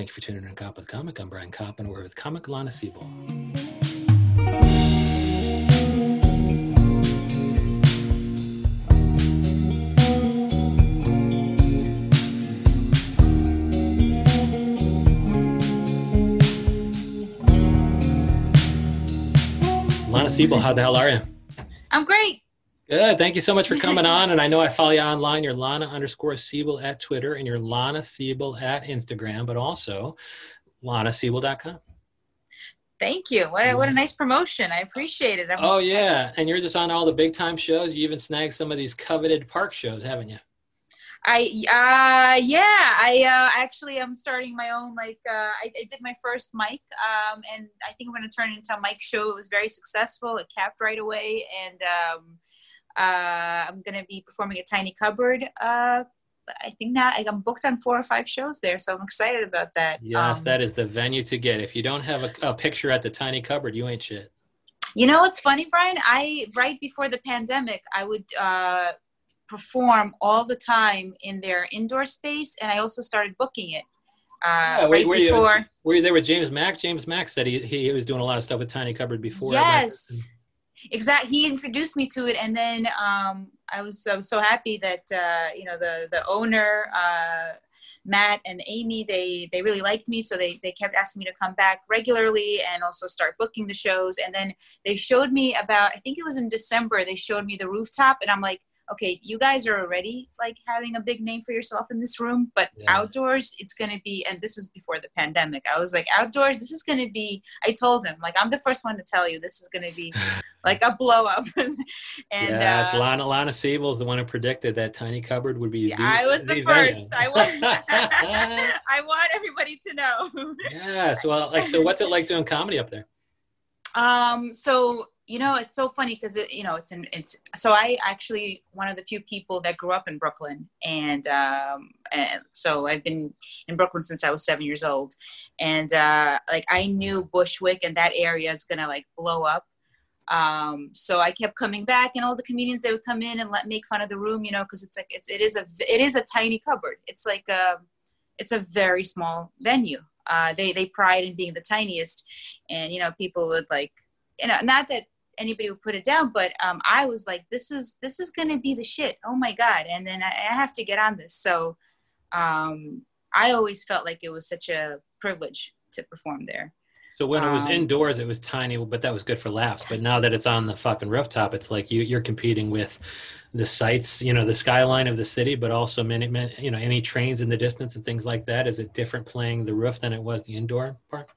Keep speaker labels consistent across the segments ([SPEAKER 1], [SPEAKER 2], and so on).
[SPEAKER 1] Thank you for tuning in to Cop with Comic. I'm Brian Kopp, and we're with Comic Lana Siebel. Lana Siebel, how the hell are you?
[SPEAKER 2] I'm great.
[SPEAKER 1] Good. Thank you so much for coming on. And I know I follow you online. You're Lana underscore Siebel at Twitter and you're Lana Siebel at Instagram, but also lanasiebel.com.
[SPEAKER 2] Thank you. What a, what a nice promotion. I appreciate it. I'm,
[SPEAKER 1] Oh, yeah. And you're just on all the big time shows. You even snagged some of these coveted park shows, haven't you?
[SPEAKER 2] I uh yeah, I uh actually I'm starting my own like uh I, I did my first mic um and I think I'm gonna turn it into a mic show. It was very successful. It capped right away and um uh I'm gonna be performing at Tiny Cupboard. Uh I think now like, I'm booked on four or five shows there, so I'm excited about that.
[SPEAKER 1] Yes,
[SPEAKER 2] Um,
[SPEAKER 1] that is the venue to get. If you don't have a, a picture at the tiny cupboard, you ain't shit.
[SPEAKER 2] You know what's funny, Brian? I right before the pandemic, I would uh, perform all the time in their indoor space, and I also started booking it. Uh,
[SPEAKER 1] Yeah, were-
[SPEAKER 2] right
[SPEAKER 1] were you-
[SPEAKER 2] before,
[SPEAKER 1] Were you there with James Mack? James Mack said he, he was doing a lot of stuff with Tiny Cupboard before.
[SPEAKER 2] Yes, exactly. He introduced me to it, and then um, I was I was so happy that uh, you know the the owner. Uh, Matt and Amy, they they really liked me, so they they kept asking me to come back regularly and also start booking the shows. And then they showed me about I think it was in December. They showed me the rooftop, and I'm like, okay, you guys are already like having a big name for yourself in this room, but
[SPEAKER 1] Yeah.
[SPEAKER 2] outdoors it's gonna be. And this was before the pandemic. I was like, outdoors, this is gonna be. I told him like I'm the first one to tell you this is gonna be like a blow up. and
[SPEAKER 1] yes,
[SPEAKER 2] uh,
[SPEAKER 1] Lana, Lana is the one who predicted that Tiny Cupboard would be
[SPEAKER 2] yeah,
[SPEAKER 1] the,
[SPEAKER 2] I was the,
[SPEAKER 1] venue.
[SPEAKER 2] first. I want. I want everybody to know.
[SPEAKER 1] yes. Well, like, so what's it like doing comedy up there?
[SPEAKER 2] Um, so you know, it's so funny because it, you know, it's in it's. So I actually one of the few people that grew up in Brooklyn, and um, and so I've been in Brooklyn since I was seven years old, and uh, like I knew Bushwick and that area is gonna like blow up. Um, so I kept coming back, and all the comedians they would come in and let make fun of the room, you know, because it's like it's it is a it is a tiny cupboard. It's like a it's a very small venue. Uh, they they pride in being the tiniest, and you know people would like you know not that anybody would put it down, but um, I was like this is this is gonna be the shit. Oh my god! And then I, I have to get on this. So um, I always felt like it was such a privilege to perform there.
[SPEAKER 1] So when it was
[SPEAKER 2] Um,
[SPEAKER 1] indoors, it was tiny, but that was good for laughs. But now that it's on the fucking rooftop, it's like you, you're competing with the sights, you know, the skyline of the city, but also many, many, you know, any trains in the distance and things like that. Is it different playing the roof than it was the indoor part?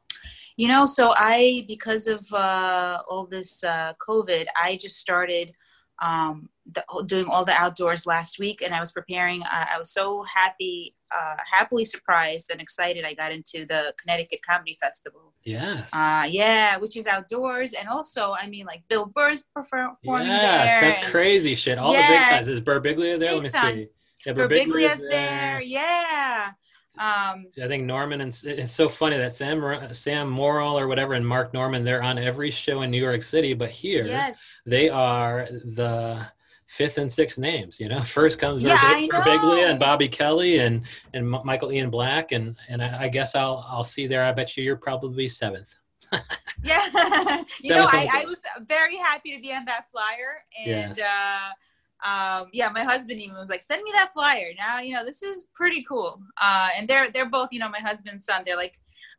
[SPEAKER 2] You know, so I, because of uh, all this uh, COVID, I just started um, the, doing all the outdoors last week, and I was preparing. Uh, I was so happy, uh, happily surprised and excited. I got into the Connecticut Comedy Festival.
[SPEAKER 1] yeah
[SPEAKER 2] Uh, yeah, which is outdoors, and also, I mean, like Bill Burr's performing
[SPEAKER 1] yes,
[SPEAKER 2] there.
[SPEAKER 1] that's
[SPEAKER 2] and
[SPEAKER 1] crazy shit. All the big times. Is Birbiglia there? Let me
[SPEAKER 2] time.
[SPEAKER 1] see. Yeah,
[SPEAKER 2] Birbiglia's there. Yeah. Um,
[SPEAKER 1] I think Normand and it's so funny that Sam Sam Morril or whatever and Mark Normand they're on every show in New York City, but here
[SPEAKER 2] yes.
[SPEAKER 1] they are the fifth and sixth names. You know, first comes
[SPEAKER 2] Yeah,
[SPEAKER 1] Birbig-
[SPEAKER 2] I know.
[SPEAKER 1] Birbiglia and Bobby Kelly and and Michael Ian Black and and I, I guess I'll I'll see there. I bet you you're probably seventh.
[SPEAKER 2] Yeah, you know, I, I was very happy to be on that flyer, and uh, um, yeah, my husband even was like, "Send me that flyer." Now, you know, this is pretty cool. Uh, and they're they're both, you know, my husband's son. They're like,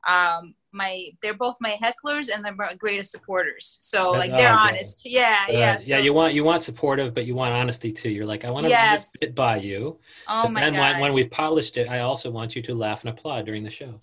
[SPEAKER 2] um, my they're both my hecklers and they're my greatest supporters. So like they're honest. Yeah,
[SPEAKER 1] Uh,
[SPEAKER 2] yeah. so-
[SPEAKER 1] yeah, you want you want supportive, but you want honesty too. You're like, I want to
[SPEAKER 2] Yes.
[SPEAKER 1] by you.
[SPEAKER 2] Oh
[SPEAKER 1] but
[SPEAKER 2] my
[SPEAKER 1] then
[SPEAKER 2] god.
[SPEAKER 1] when, when we've polished it, I also want you to laugh and applaud during the show.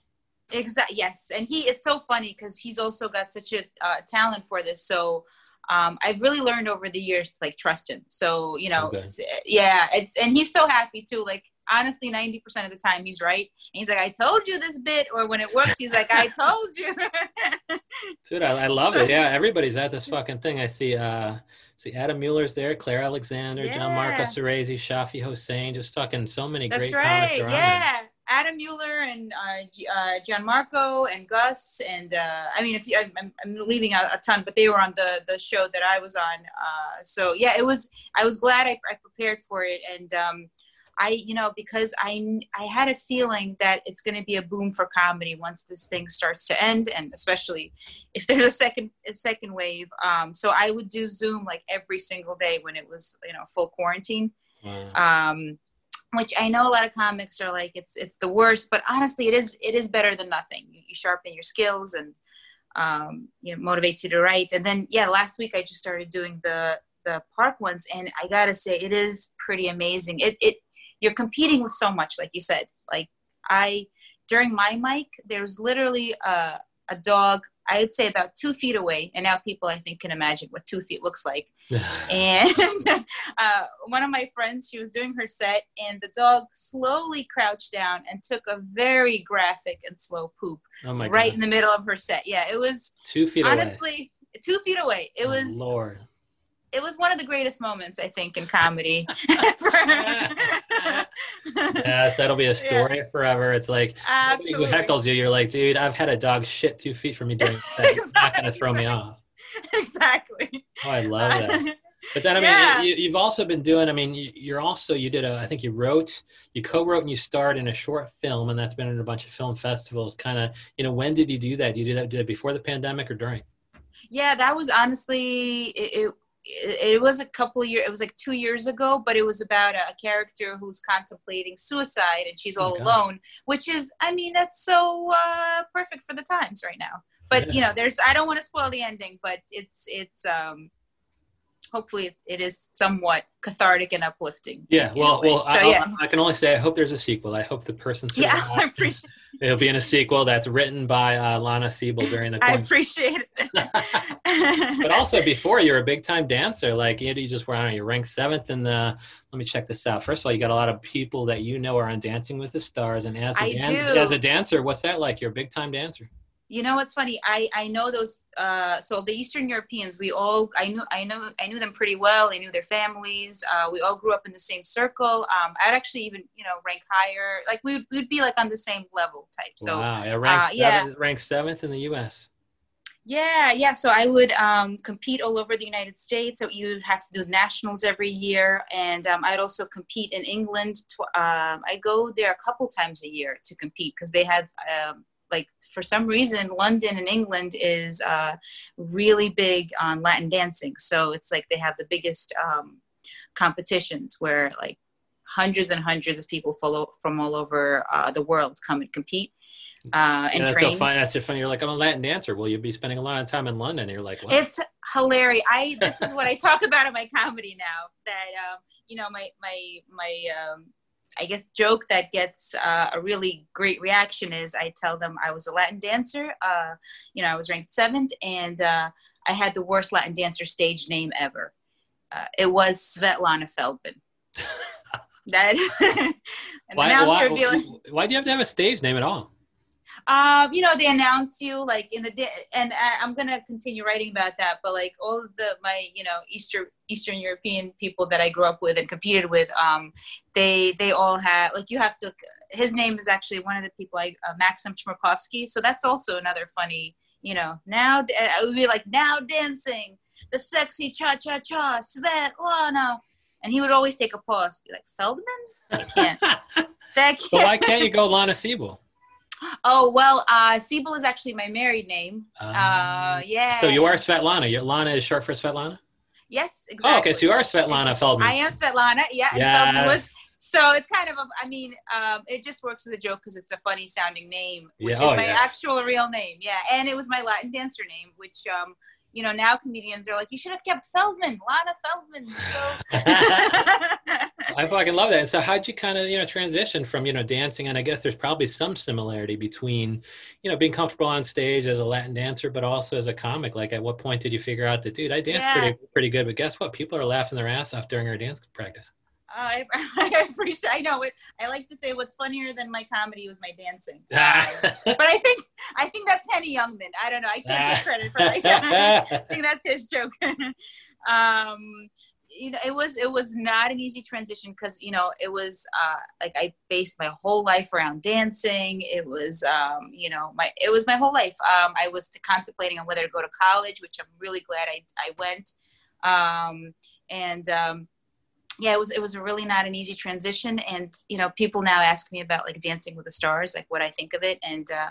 [SPEAKER 2] Exactly. Yes, and he. It's so funny because he's also got such a uh, talent for this. So um, I've really learned over the years to like trust him. So you know,
[SPEAKER 1] Okay.
[SPEAKER 2] it's- yeah. It's and he's so happy too. Like honestly, ninety percent of the time he's right. And he's like, "I told you this bit," or when it works, he's like, "I told you."
[SPEAKER 1] Dude, I, I love
[SPEAKER 2] So-
[SPEAKER 1] it. Yeah, everybody's at this fucking thing. I see uh see Adam Mueller's there, Claire Alexander, Gianmarco
[SPEAKER 2] Yeah.
[SPEAKER 1] Soresi, Shafi Hossein, just talking so many
[SPEAKER 2] That's
[SPEAKER 1] great comics around.
[SPEAKER 2] Yeah. Adam Mueller and uh, G- uh, Gianmarco and Gus and uh, I mean, if you, I'm, I'm leaving out a ton, but they were on the the show that I was on. Uh, so yeah, it was. I was glad I, I prepared for it, and um, I, you know, because I, I had a feeling that it's going to be a boom for comedy once this thing starts to end, and especially if there's a second, a second wave. Um, so I would do Zoom like every single day when it was, you know, full quarantine. Wow. Um, which I know a lot of comics are like it's it's the worst, but honestly, it is it is better than nothing. You, you sharpen your skills and um, you know, motivates you to write. And then yeah, last week I just started doing the the park ones, and I gotta say it is pretty amazing. It it you're competing with so much, like you said. Like I during my mic, there's literally a a dog I'd say about two feet away, and now people I think can imagine what two feet looks like. and uh, one of my friends, she was doing her set, and the dog slowly crouched down and took a very graphic and slow poop oh right God. in the middle of her set. Yeah, it was
[SPEAKER 1] two feet
[SPEAKER 2] honestly
[SPEAKER 1] away.
[SPEAKER 2] two feet away. It
[SPEAKER 1] oh,
[SPEAKER 2] was
[SPEAKER 1] Lord
[SPEAKER 2] it was one of the greatest moments I think in comedy.
[SPEAKER 1] yes, that'll be a story yes. forever. It's like Absolutely. who heckles you, you're like, dude, I've had a dog shit two feet from me doing that. exactly. It's not gonna throw me off.
[SPEAKER 2] Exactly.
[SPEAKER 1] Oh, I love that. Uh, but then, I mean, yeah. you, have also been doing. I mean, you're also you did a. I think you wrote, you co-wrote, and you starred in a short film, and that's been in a bunch of film festivals. Kind of, you know, when did you do that? Did you do that? Did it before the pandemic or during?
[SPEAKER 2] Yeah, that was honestly it, it it was a couple of years it was like two years ago but it was about a, character who's contemplating suicide and she's all oh alone which is i mean that's so uh, perfect for the times right now but yeah. you know there's i don't want to spoil the ending but it's it's um hopefully it is somewhat cathartic and uplifting.
[SPEAKER 1] Yeah, well, well, so, I, yeah. I can only say I hope there's a sequel. I hope the person.
[SPEAKER 2] Yeah, I appreciate.
[SPEAKER 1] It'll be in a sequel that's written by uh, Lana Siebel during the.
[SPEAKER 2] I appreciate
[SPEAKER 1] it. but also, before you're a big time dancer, like you just were on, you ranked seventh in the. Let me check this out. First of all, you got a lot of people that you know are on Dancing with the Stars, and as a, dan- as a dancer, what's that like? You're a big time dancer
[SPEAKER 2] you know what's funny i i know those uh so the eastern europeans we all i knew i know i knew them pretty well i knew their families uh we all grew up in the same circle um i'd actually even you know rank higher like we would we'd be like on the same level type so
[SPEAKER 1] wow yeah rank, uh, yeah. ranked seventh in the us
[SPEAKER 2] yeah, yeah. So I would um, compete all over the United States. So you would have to do nationals every year, and um, I'd also compete in England. Tw- um, I go there a couple times a year to compete because they had um, like for some reason london and england is uh, really big on latin dancing so it's like they have the biggest um, competitions where like hundreds and hundreds of people follow from all over uh, the world come and compete uh, and,
[SPEAKER 1] and that's
[SPEAKER 2] train.
[SPEAKER 1] so funny. That's so funny. You're like, I'm a Latin dancer. Well, you'll be spending a lot of time in London. And you're like, what?
[SPEAKER 2] It's hilarious. I this is what I talk about in my comedy now. That um, you know, my my my um, I guess joke that gets uh, a really great reaction is I tell them I was a Latin dancer. Uh, you know, I was ranked seventh, and uh, I had the worst Latin dancer stage name ever. Uh, it was Svetlana Feldman. that
[SPEAKER 1] why, why, like, why do you have to have a stage name at all?
[SPEAKER 2] Um, you know, they announce you like in the day, and I, am gonna continue writing about that. But like all of the my you know Eastern Eastern European people that I grew up with and competed with, um, they they all had like you have to. His name is actually one of the people I uh, Maxim Chmerkovskiy. So that's also another funny. You know, now I would be like now dancing the sexy cha cha cha Svetlana, and he would always take a pause, be like Feldman. I can't. that
[SPEAKER 1] can't. But why can't you go Lana Siebel?
[SPEAKER 2] Oh well, uh, Siebel is actually my married name. Um, uh, yeah.
[SPEAKER 1] So you are Svetlana. Your Lana is short for Svetlana.
[SPEAKER 2] Yes, exactly.
[SPEAKER 1] Oh, okay, so you are Svetlana Feldman.
[SPEAKER 2] I am Svetlana. Yeah, yes. Feldman was. So it's kind of a. I mean, um, it just works as a joke because it's a funny sounding name, which yeah. is oh, my yeah. actual real name. Yeah, and it was my Latin dancer name, which um, you know, now comedians are like, you should have kept Feldman, Lana Feldman. So
[SPEAKER 1] I fucking love that. So how'd you kind of, you know, transition from, you know, dancing? And I guess there's probably some similarity between, you know, being comfortable on stage as a Latin dancer, but also as a comic. Like at what point did you figure out that, dude, I dance yeah. pretty, pretty good, but guess what? People are laughing their ass off during our dance practice.
[SPEAKER 2] I, I appreciate. I know it. I like to say what's funnier than my comedy was my dancing. Um, but I think I think that's Henny Youngman. I don't know. I can't take credit for that. I think that's his joke. um, you know, it was it was not an easy transition because you know it was uh, like I based my whole life around dancing. It was um, you know my it was my whole life. Um, I was contemplating on whether to go to college, which I'm really glad I I went. Um, and um, yeah, it was it was really not an easy transition, and you know, people now ask me about like Dancing with the Stars, like what I think of it, and uh,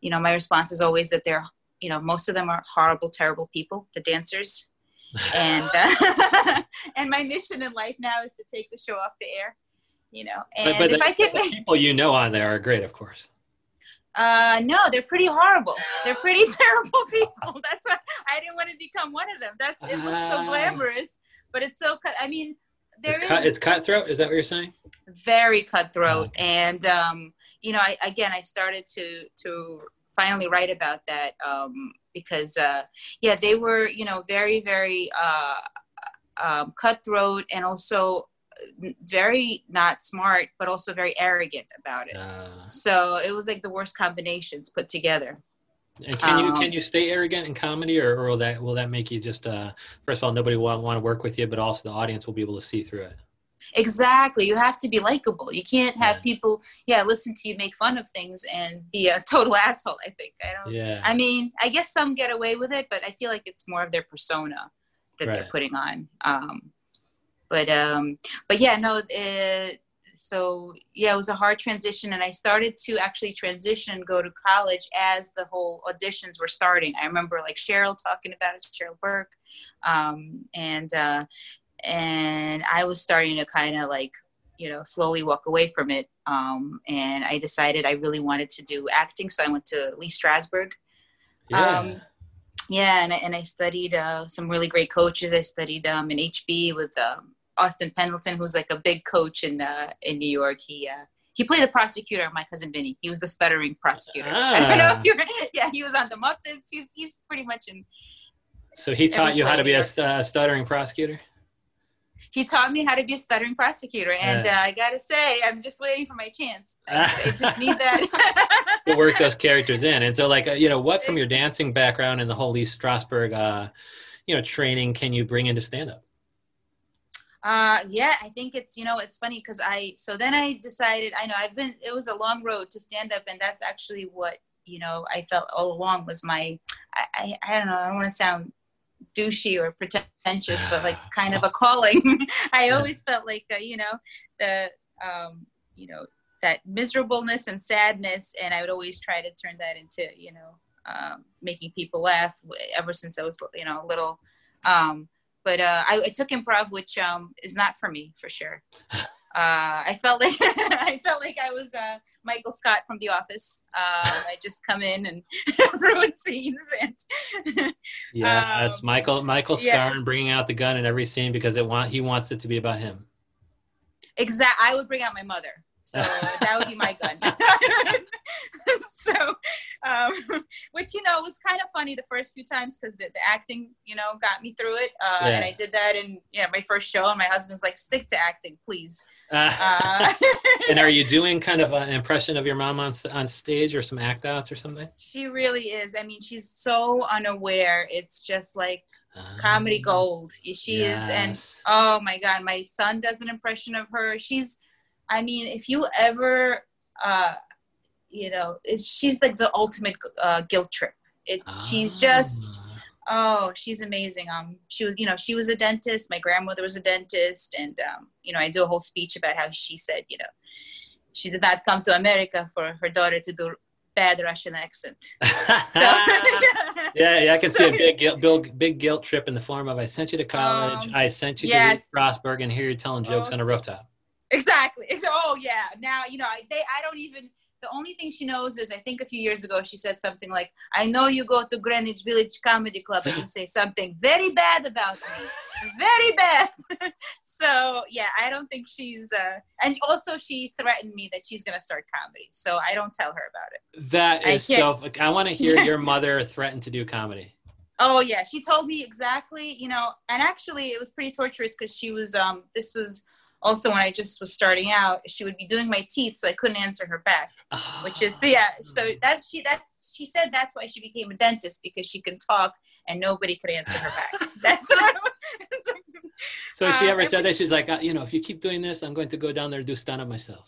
[SPEAKER 2] you know, my response is always that they're you know most of them are horrible, terrible people, the dancers, and uh, and my mission in life now is to take the show off the air, you know, and
[SPEAKER 1] but, but
[SPEAKER 2] if
[SPEAKER 1] the,
[SPEAKER 2] I could,
[SPEAKER 1] the people you know on there are great, of course.
[SPEAKER 2] Uh, no, they're pretty horrible. They're pretty terrible people. That's why I didn't want to become one of them. That's it looks so
[SPEAKER 1] Ah.
[SPEAKER 2] glamorous, but it's so. cut- I mean, there
[SPEAKER 1] It's,
[SPEAKER 2] is
[SPEAKER 1] cut, it's cutthroat. Is that what you're saying?
[SPEAKER 2] very cutthroat,
[SPEAKER 1] Okay.
[SPEAKER 2] and um, you know, I again, I started to to finally write about that um, because uh, yeah, they were you know very very uh, um, cutthroat and also very not smart, but also very arrogant about it.
[SPEAKER 1] Uh,
[SPEAKER 2] So it was like the worst combinations put together.
[SPEAKER 1] and can you
[SPEAKER 2] Um,
[SPEAKER 1] can you stay arrogant in comedy, or, or will that will that make you just uh, first of all nobody will want to work with you, but also the audience will be able to see through it.
[SPEAKER 2] Exactly. You have to be likable. You can't have
[SPEAKER 1] Yeah.
[SPEAKER 2] people, yeah, listen to you make fun of things and be a total asshole. I think. I don't.
[SPEAKER 1] Yeah.
[SPEAKER 2] I mean, I guess some get away with it, but I feel like it's more of their persona that they're putting on. Um, but um, but yeah, no. Uh, so yeah, it was a hard transition, and I started to actually transition go to college as the whole auditions were starting. I remember like Cheryl talking about it, Cheryl Burke, um, and uh, and I was starting to kind of like you know slowly walk away from it. Um, and I decided I really wanted to do acting, so I went to Lee Strasberg.
[SPEAKER 1] yeah.
[SPEAKER 2] um, Yeah, and I, and I studied uh, some really great coaches. I studied um, in HB with um, Austin Pendleton, who's like a big coach in uh, in New York. He uh, he played the prosecutor My Cousin Vinny. He was the stuttering prosecutor. I don't know
[SPEAKER 1] Ah.
[SPEAKER 2] if you're. Yeah, he was on the Muppets. He's he's pretty much in.
[SPEAKER 1] so he taught you how to be a st- uh, stuttering prosecutor.
[SPEAKER 2] He taught me how to be a stuttering prosecutor, and uh, I gotta say, I'm just waiting for my chance. I just, I just need that.
[SPEAKER 1] to work those characters in. And so, like, uh, you know, what from your dancing background and the whole east Strasberg, uh, you know, training can you bring into stand up?
[SPEAKER 2] Uh, yeah, I think it's you know it's funny because I so then I decided I know I've been it was a long road to stand up and that's actually what you know I felt all along was my I I, I don't know I don't want to sound douchey or pretentious but like kind of a calling. I always felt like uh, you know the um you know that miserableness and sadness and I would always try to turn that into you know um, making people laugh ever since I was you know a little. Um, but uh, I, I took improv, which um, is not for me for sure. Uh, I felt like I felt like I was uh, Michael Scott from The Office. Um, I just come in and ruin scenes, and
[SPEAKER 1] Yeah, that's
[SPEAKER 2] Um,
[SPEAKER 1] Michael Michael
[SPEAKER 2] yeah.
[SPEAKER 1] Scarn bringing out the gun in every scene because it want he wants it to be about him.
[SPEAKER 2] exact. I would bring out my mother, so that would be my gun. so, um, which you know was kind of funny the first few times because the, the acting, you know, got me through it, uh, and I did that in yeah my first show, and my husband's like, "Stick to acting, please."
[SPEAKER 1] Uh,
[SPEAKER 2] Uh,
[SPEAKER 1] and are you doing kind of an impression of your mom on on stage or some act outs or something?
[SPEAKER 2] She really is. I mean, she's so unaware. It's just like comedy
[SPEAKER 1] Um,
[SPEAKER 2] gold. She is, and oh my god, my son does an impression of her. She's, I mean, if you ever, uh, you know, it's, she's like the ultimate uh, guilt trip. It's she's just
[SPEAKER 1] Ah.
[SPEAKER 2] Oh, she's amazing. Um, she was, you know, she was a dentist. My grandmother was a dentist, and um, you know, I do a whole speech about how she said, you know, she did not come to America for her daughter to do bad Russian accent. So,
[SPEAKER 1] Yeah, yeah, I can see a big guilt, big, big guilt trip in the form of I sent you to college,
[SPEAKER 2] Um,
[SPEAKER 1] I sent you
[SPEAKER 2] yes.
[SPEAKER 1] to Strasberg, and here you're telling jokes
[SPEAKER 2] Oh,
[SPEAKER 1] on a rooftop.
[SPEAKER 2] Exactly. Ex- Oh yeah. Now you know I, they. I don't even. The only thing she knows is I think a few years ago she said something like, "I know you go to Greenwich Village Comedy Club and you say something very bad about me, very bad." so yeah, I don't think she's. Uh, and also she threatened me that she's gonna start comedy, so I don't tell her about it.
[SPEAKER 1] That is so. I want to hear your mother threaten to do comedy.
[SPEAKER 2] Oh yeah, she told me exactly, you know, and actually it was pretty torturous because she was um this was also when I just was starting out, she would be doing my teeth so I couldn't answer her back. Which is yeah, so that's she that's she said that's why she became a dentist because she can talk and nobody could answer her back. That's
[SPEAKER 1] So she
[SPEAKER 2] uh,
[SPEAKER 1] ever said that she's like, uh, you know, if you keep doing this, I'm going to go down there and do stand up myself.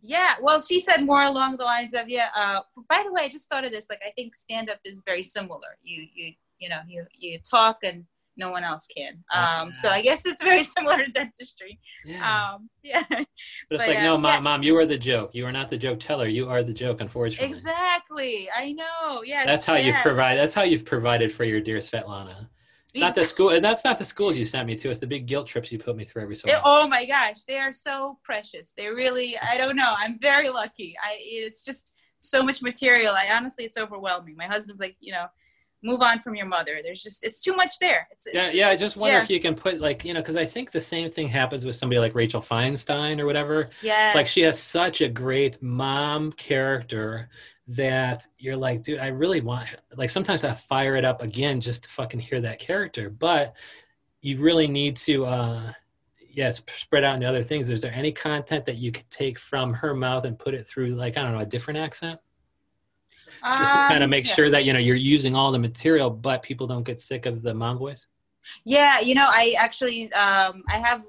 [SPEAKER 2] Yeah, well, she said more along the lines of, yeah. Uh, by the way, I just thought of this. Like, I think stand up is very similar. You, you, you know, you you talk and no one else can. Um, so I guess it's very similar to dentistry.
[SPEAKER 1] Yeah.
[SPEAKER 2] Um, yeah,
[SPEAKER 1] but it's
[SPEAKER 2] but,
[SPEAKER 1] like, no, mom,
[SPEAKER 2] yeah.
[SPEAKER 1] mom, you are the joke. You are not the joke teller. You are the joke, unfortunately.
[SPEAKER 2] exactly. I know. Yes.
[SPEAKER 1] That's how you've provided. That's how you've provided for your dear Svetlana. It's not the school. and That's not the schools you sent me to. It's the big guilt trips you put me through every so often.
[SPEAKER 2] oh my gosh, they are so precious. They really. I don't know. I'm very lucky. I. It's just so much material. I honestly, it's overwhelming. My husband's like, you know, move on from your mother. There's just, it's too much there. It's,
[SPEAKER 1] Yeah,
[SPEAKER 2] it's
[SPEAKER 1] yeah. I just wonder
[SPEAKER 2] yeah.
[SPEAKER 1] if you can put like you know because I think the same thing happens with somebody like Rachel Feinstein or whatever.
[SPEAKER 2] yeah
[SPEAKER 1] Like she has such a great mom character that you're like, dude, I really want. Like sometimes I fire it up again just to fucking hear that character, but you really need to. uh Yes, spread out into other things. Is there any content that you could take from her mouth and put it through, like I don't know, a different accent? Just to kind of
[SPEAKER 2] Um,
[SPEAKER 1] make
[SPEAKER 2] yeah.
[SPEAKER 1] sure that you know you're using all the material but people don't get sick of the mom voice
[SPEAKER 2] Yeah, you know, I actually um, I have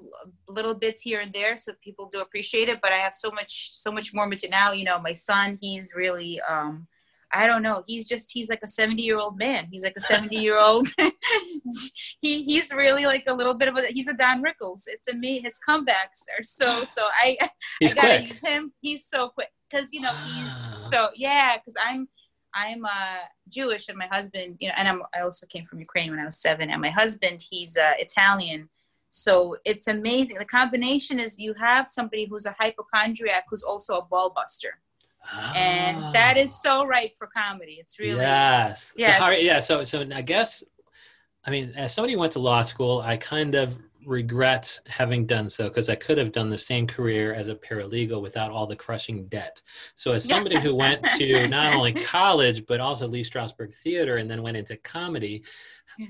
[SPEAKER 2] little bits here and there, so people do appreciate it. But I have so much, so much more material now. You know, my son, he's really, um, I don't know, he's just he's like a seventy year old man. He's like a seventy year old. he he's really like a little bit of a he's a Don Rickles. It's a me. His comebacks are so so. I
[SPEAKER 1] he's
[SPEAKER 2] I gotta
[SPEAKER 1] quick
[SPEAKER 2] use him. He's so quick because you know he's
[SPEAKER 1] Ah.
[SPEAKER 2] so yeah. Because I'm I'm uh, Jewish and my husband, you know, and I'm I also came from Ukraine when I was seven, and my husband he's uh, Italian. So it's amazing. The combination is you have somebody who's a hypochondriac who's also a ball buster, and ah. that is so right for comedy. It's really
[SPEAKER 1] yes
[SPEAKER 2] Yes.
[SPEAKER 1] so, right, yeah so so i guess i mean as somebody who went to law school i kind of regret having done so because i could have done the same career as a paralegal without all the crushing debt so as somebody who went to not only college but also lee strasberg theater and then went into comedy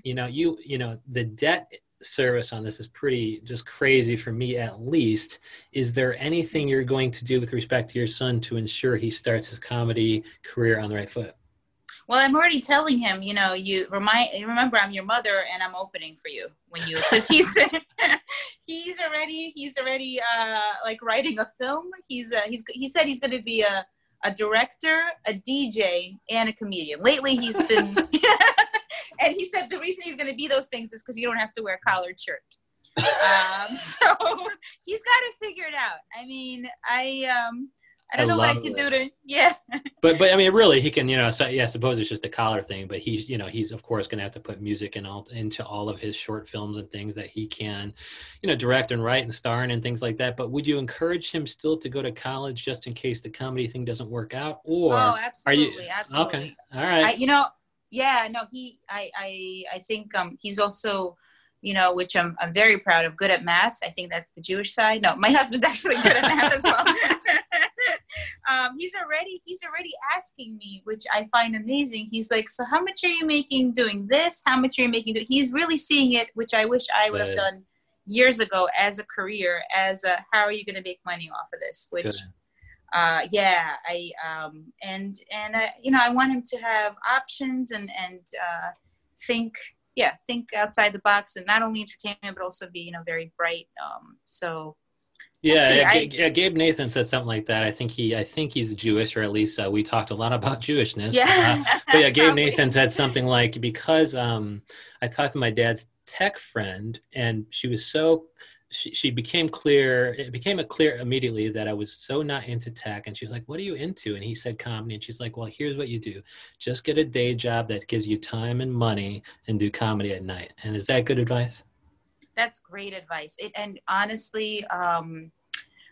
[SPEAKER 1] you know you you know the debt service on this is pretty just crazy for me at least is there anything you're going to do with respect to your son to ensure he starts his comedy career on the right foot
[SPEAKER 2] Well, I'm already telling him, you know, you remind remember I'm your mother and I'm opening for you when you because he's he's already he's already uh like writing a film. He's uh, he's he said he's going to be a a director, a DJ, and a comedian. Lately, he's been and he said the reason he's going to be those things is because you don't have to wear a collared shirt. um, so he's got to figure it out. I mean, I um I don't
[SPEAKER 1] I
[SPEAKER 2] know what I
[SPEAKER 1] can
[SPEAKER 2] do to yeah.
[SPEAKER 1] but but I mean, really, he can you know. So, yeah, I suppose it's just a collar thing, but he's you know he's of course going to have to put music and all into all of his short films and things that he can, you know, direct and write and star in and things like that. But would you encourage him still to go to college just in case the comedy thing doesn't work out, or
[SPEAKER 2] oh,
[SPEAKER 1] are you
[SPEAKER 2] absolutely, absolutely.
[SPEAKER 1] okay? All right,
[SPEAKER 2] I, you know, yeah, no, he, I, I, I think um, he's also, you know, which I'm, I'm very proud of, good at math. I think that's the Jewish side. No, my husband's actually good at math as well. um, he's already, he's already asking me, which I find amazing. He's like, so how much are you making doing this? How much are you making? Do-? He's really seeing it, which I wish I would have done years ago as a career, as a, how are you going to make money off of this? Which
[SPEAKER 1] Good.
[SPEAKER 2] Uh yeah i um and and I, you know i want him to have options and and uh think yeah think outside the box and not only entertainment but also be you know very bright um so We'll
[SPEAKER 1] Yeah,
[SPEAKER 2] see.
[SPEAKER 1] yeah,
[SPEAKER 2] I-
[SPEAKER 1] Gabe Nathan said something like that. I think he, I think he's Jewish, or at least uh, we talked a lot about Jewishness.
[SPEAKER 2] yeah
[SPEAKER 1] Uh, but yeah, Gabe Nathan said something like because um, I talked to my dad's tech friend, and she was so she, she became clear. It became a clear immediately that I was so not into tech, and she's like, "What are you into?" And he said comedy, and she's like, "Well, here's what you do: just get a day job that gives you time and money, and do comedy at night." And is that good advice?
[SPEAKER 2] that's great advice it, and honestly um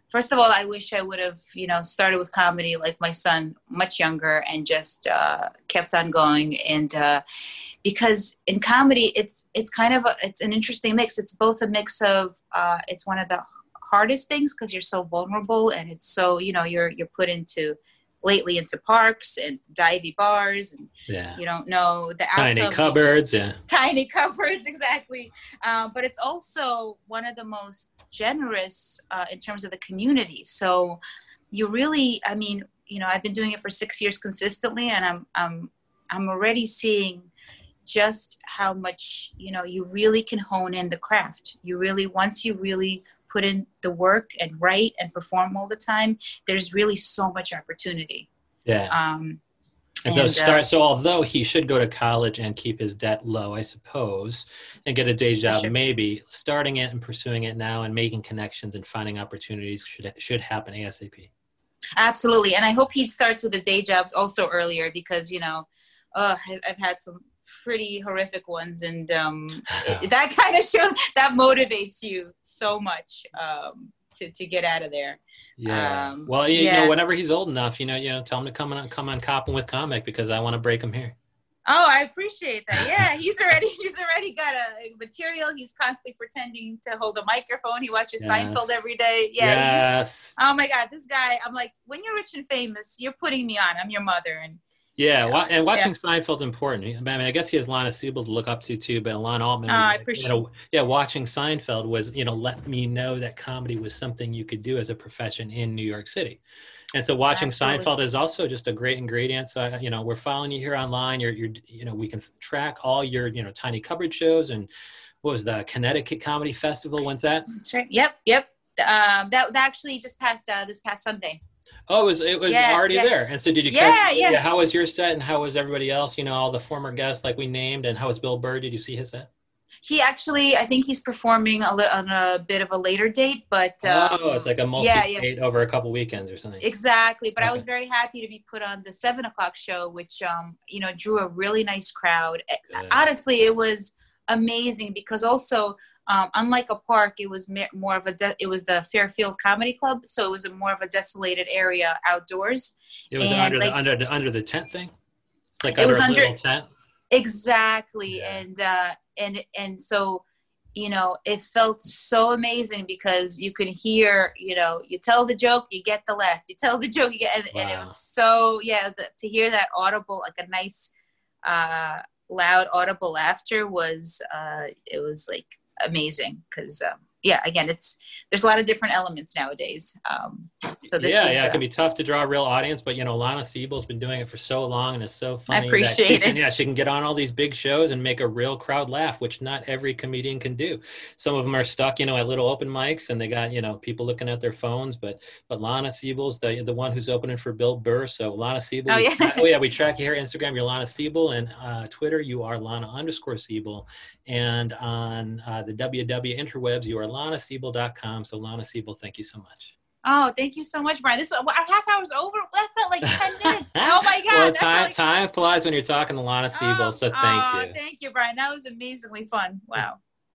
[SPEAKER 2] first of all i wish i would have you know started with comedy like my son much younger and just uh kept on going and uh because in comedy it's it's kind of a, it's an interesting mix it's both a mix of uh it's one of the hardest things because you're so vulnerable and it's so you know you're you're put into lately into parks and divey bars and
[SPEAKER 1] Yeah,
[SPEAKER 2] you don't know the
[SPEAKER 1] tiny
[SPEAKER 2] outcome.
[SPEAKER 1] cupboards. Yeah,
[SPEAKER 2] tiny cupboards exactly um, but it's also one of the most generous uh, in terms of the community. So you really i mean you know i've been doing it for six years consistently and i'm i'm i'm already seeing just how much you know you really can hone in the craft. You really once you really put in the work and write and perform all the time there's really so much opportunity.
[SPEAKER 1] Yeah.
[SPEAKER 2] um,
[SPEAKER 1] And, so
[SPEAKER 2] And, uh,
[SPEAKER 1] start. So although he should go to college and keep his debt low, I suppose, and get a day job, maybe starting it and pursuing it now and making connections and finding opportunities should should happen asap.
[SPEAKER 2] Absolutely, and I hope he starts with the day jobs also earlier because you know, uh, I've, I've had some pretty horrific ones, and um, it, that kind of show that motivates you so much um, to to get out of there.
[SPEAKER 1] Yeah.
[SPEAKER 2] Um,
[SPEAKER 1] well, you, you know, whenever he's old enough, you know, you know, tell him to come on, come on, copping with comic because I want to break him here.
[SPEAKER 2] Oh, I appreciate that. Yeah, he's already he's already got a material. He's constantly pretending to hold a microphone. He watches
[SPEAKER 1] Yes.
[SPEAKER 2] Seinfeld every day. Yeah.
[SPEAKER 1] Yes.
[SPEAKER 2] oh my God, this guy. I'm like, when you're rich and famous, you're putting me on. I'm your mother, and
[SPEAKER 1] Yeah,
[SPEAKER 2] Yeah.
[SPEAKER 1] wa- and watching Seinfeld's important. I mean, I guess he has Lana Siebel to look up to too, but Lana Altman.
[SPEAKER 2] Oh,
[SPEAKER 1] was
[SPEAKER 2] I appreciate-
[SPEAKER 1] You know, yeah, watching Seinfeld was you know let me know that comedy was something you could do as a profession in New York City, and so watching
[SPEAKER 2] Absolutely.
[SPEAKER 1] Seinfeld is also just a great ingredient. So you know, we're following you here online. You're you're you know we can track all your you know tiny cupboard shows and what was the Connecticut Comedy Festival? When's that?
[SPEAKER 2] that's right. Yep, yep. Um, that that actually just passed uh, this past Sunday.
[SPEAKER 1] Oh, it was it was
[SPEAKER 2] Yeah,
[SPEAKER 1] already
[SPEAKER 2] yeah.
[SPEAKER 1] there. And so did you
[SPEAKER 2] Yeah,
[SPEAKER 1] catch
[SPEAKER 2] yeah.
[SPEAKER 1] How was your set and how was everybody else? You know, all the former guests like we named, and how was Bill Burr? Did you see his set?
[SPEAKER 2] He actually, I think he's performing a li- on a bit of a later date, but um,
[SPEAKER 1] oh, it's like a multi
[SPEAKER 2] yeah, yeah.
[SPEAKER 1] over a couple weekends or something.
[SPEAKER 2] Exactly, but I was very happy to be put on the seven o'clock show, which um, you know drew a really nice crowd.
[SPEAKER 1] Good.
[SPEAKER 2] Honestly, it was amazing because also, um, unlike a park, it was more of a de- it was the Fairfield Comedy Club, so it was a more of a desolated area outdoors.
[SPEAKER 1] It was
[SPEAKER 2] and,
[SPEAKER 1] under
[SPEAKER 2] like-
[SPEAKER 1] the under the under the tent thing. It's like
[SPEAKER 2] It
[SPEAKER 1] under
[SPEAKER 2] was
[SPEAKER 1] a
[SPEAKER 2] under-
[SPEAKER 1] little tent.
[SPEAKER 2] Exactly,
[SPEAKER 1] Yeah.
[SPEAKER 2] and uh, and and so you know it felt so amazing because you can hear you know you tell the joke you get the laugh you tell the joke you get and, and it was so yeah the, to hear that audible like a nice uh loud audible laughter was uh it was like amazing because um yeah again it's there's a lot of different elements nowadays um so this
[SPEAKER 1] yeah, yeah, it
[SPEAKER 2] uh,
[SPEAKER 1] can be tough to draw a real audience, but you know, Lana Siebel's been doing it for so long, and it's so funny. that she
[SPEAKER 2] appreciate
[SPEAKER 1] can-
[SPEAKER 2] it.
[SPEAKER 1] Yeah, she can get on all these big shows and make a real crowd laugh, which not every comedian can do. Some of them are stuck, you know, at little open mics, and they got you know people looking at their phones. But but Lana Siebel's the the one who's opening for Bill Burr. So Lana Siebel.
[SPEAKER 2] Oh, yeah.
[SPEAKER 1] tra- oh yeah, we track you here. Instagram, you're Lana Siebel, and uh, Twitter, you are Lana underscore Siebel, and on uh, the WW interwebs, you are LanaSiebel.com. So Lana Siebel, thank you so much.
[SPEAKER 2] Oh thank you so much brian this our half hour's over that felt like 10 minutes oh my god
[SPEAKER 1] well, time
[SPEAKER 2] like-
[SPEAKER 1] time flies when you're talking to Lana Siebel,
[SPEAKER 2] Oh,
[SPEAKER 1] so thank
[SPEAKER 2] oh,
[SPEAKER 1] you.
[SPEAKER 2] Thank you, Brian. That was amazingly fun. Wow.